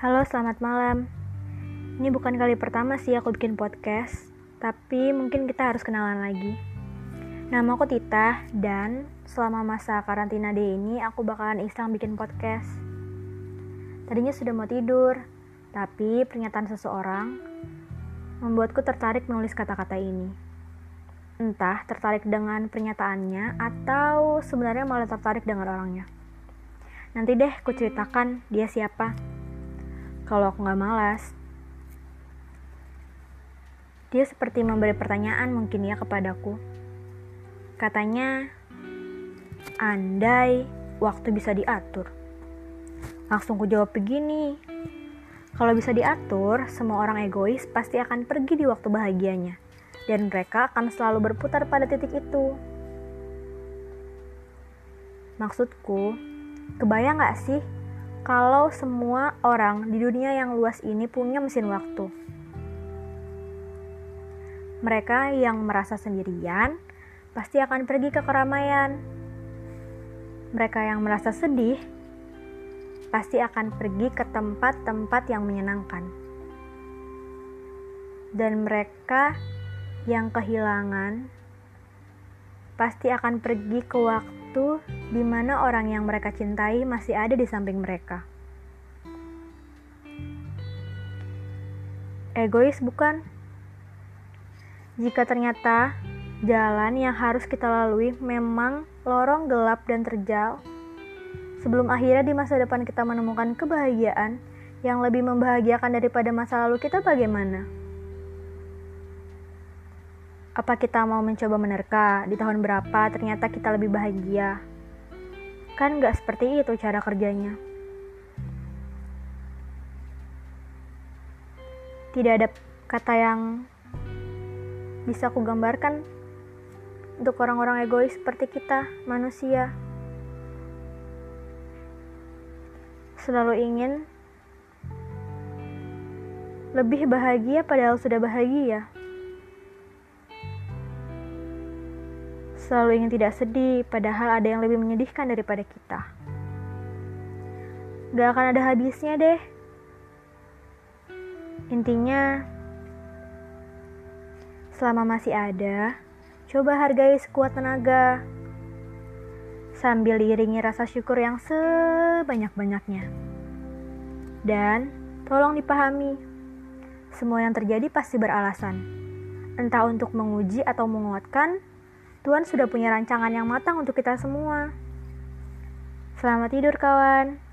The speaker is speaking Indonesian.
Halo, selamat malam. Ini bukan kali pertama sih aku bikin podcast, tapi mungkin kita harus kenalan lagi. Nama aku Tita, dan selama masa karantina day ini aku bakalan iseng bikin podcast. Tadinya sudah mau tidur, tapi pernyataan seseorang membuatku tertarik menulis kata-kata ini. Entah tertarik dengan pernyataannya atau sebenarnya malah tertarik dengan orangnya. Nanti deh ku ceritakan dia siapa kalau aku nggak malas. Dia seperti memberi pertanyaan mungkin ya kepadaku. Katanya, andai waktu bisa diatur. Langsung ku jawab begini, kalau bisa diatur, semua orang egois pasti akan pergi di waktu bahagianya. Dan mereka akan selalu berputar pada titik itu. Maksudku, kebayang gak sih kalau semua orang di dunia yang luas ini punya mesin waktu. Mereka yang merasa sendirian pasti akan pergi ke keramaian. Mereka yang merasa sedih pasti akan pergi ke tempat-tempat yang menyenangkan. Dan mereka yang kehilangan pasti akan pergi ke waktu di mana orang yang mereka cintai masih ada di samping mereka. Egois bukan? Jika ternyata jalan yang harus kita lalui memang lorong gelap dan terjal, sebelum akhirnya di masa depan kita menemukan kebahagiaan yang lebih membahagiakan daripada masa lalu kita bagaimana? Apa kita mau mencoba menerka di tahun berapa ternyata kita lebih bahagia? Kan gak seperti itu cara kerjanya. Tidak ada kata yang bisa aku gambarkan untuk orang-orang egois seperti kita, manusia. Selalu ingin lebih bahagia padahal sudah bahagia. Selalu ingin tidak sedih, padahal ada yang lebih menyedihkan daripada kita. Gak akan ada habisnya deh. Intinya, selama masih ada, coba hargai sekuat tenaga. Sambil diiringi rasa syukur yang sebanyak-banyaknya. Dan, tolong dipahami, semua yang terjadi pasti beralasan. Entah untuk menguji atau menguatkan, Tuhan sudah punya rancangan yang matang untuk kita semua. Selamat tidur, kawan.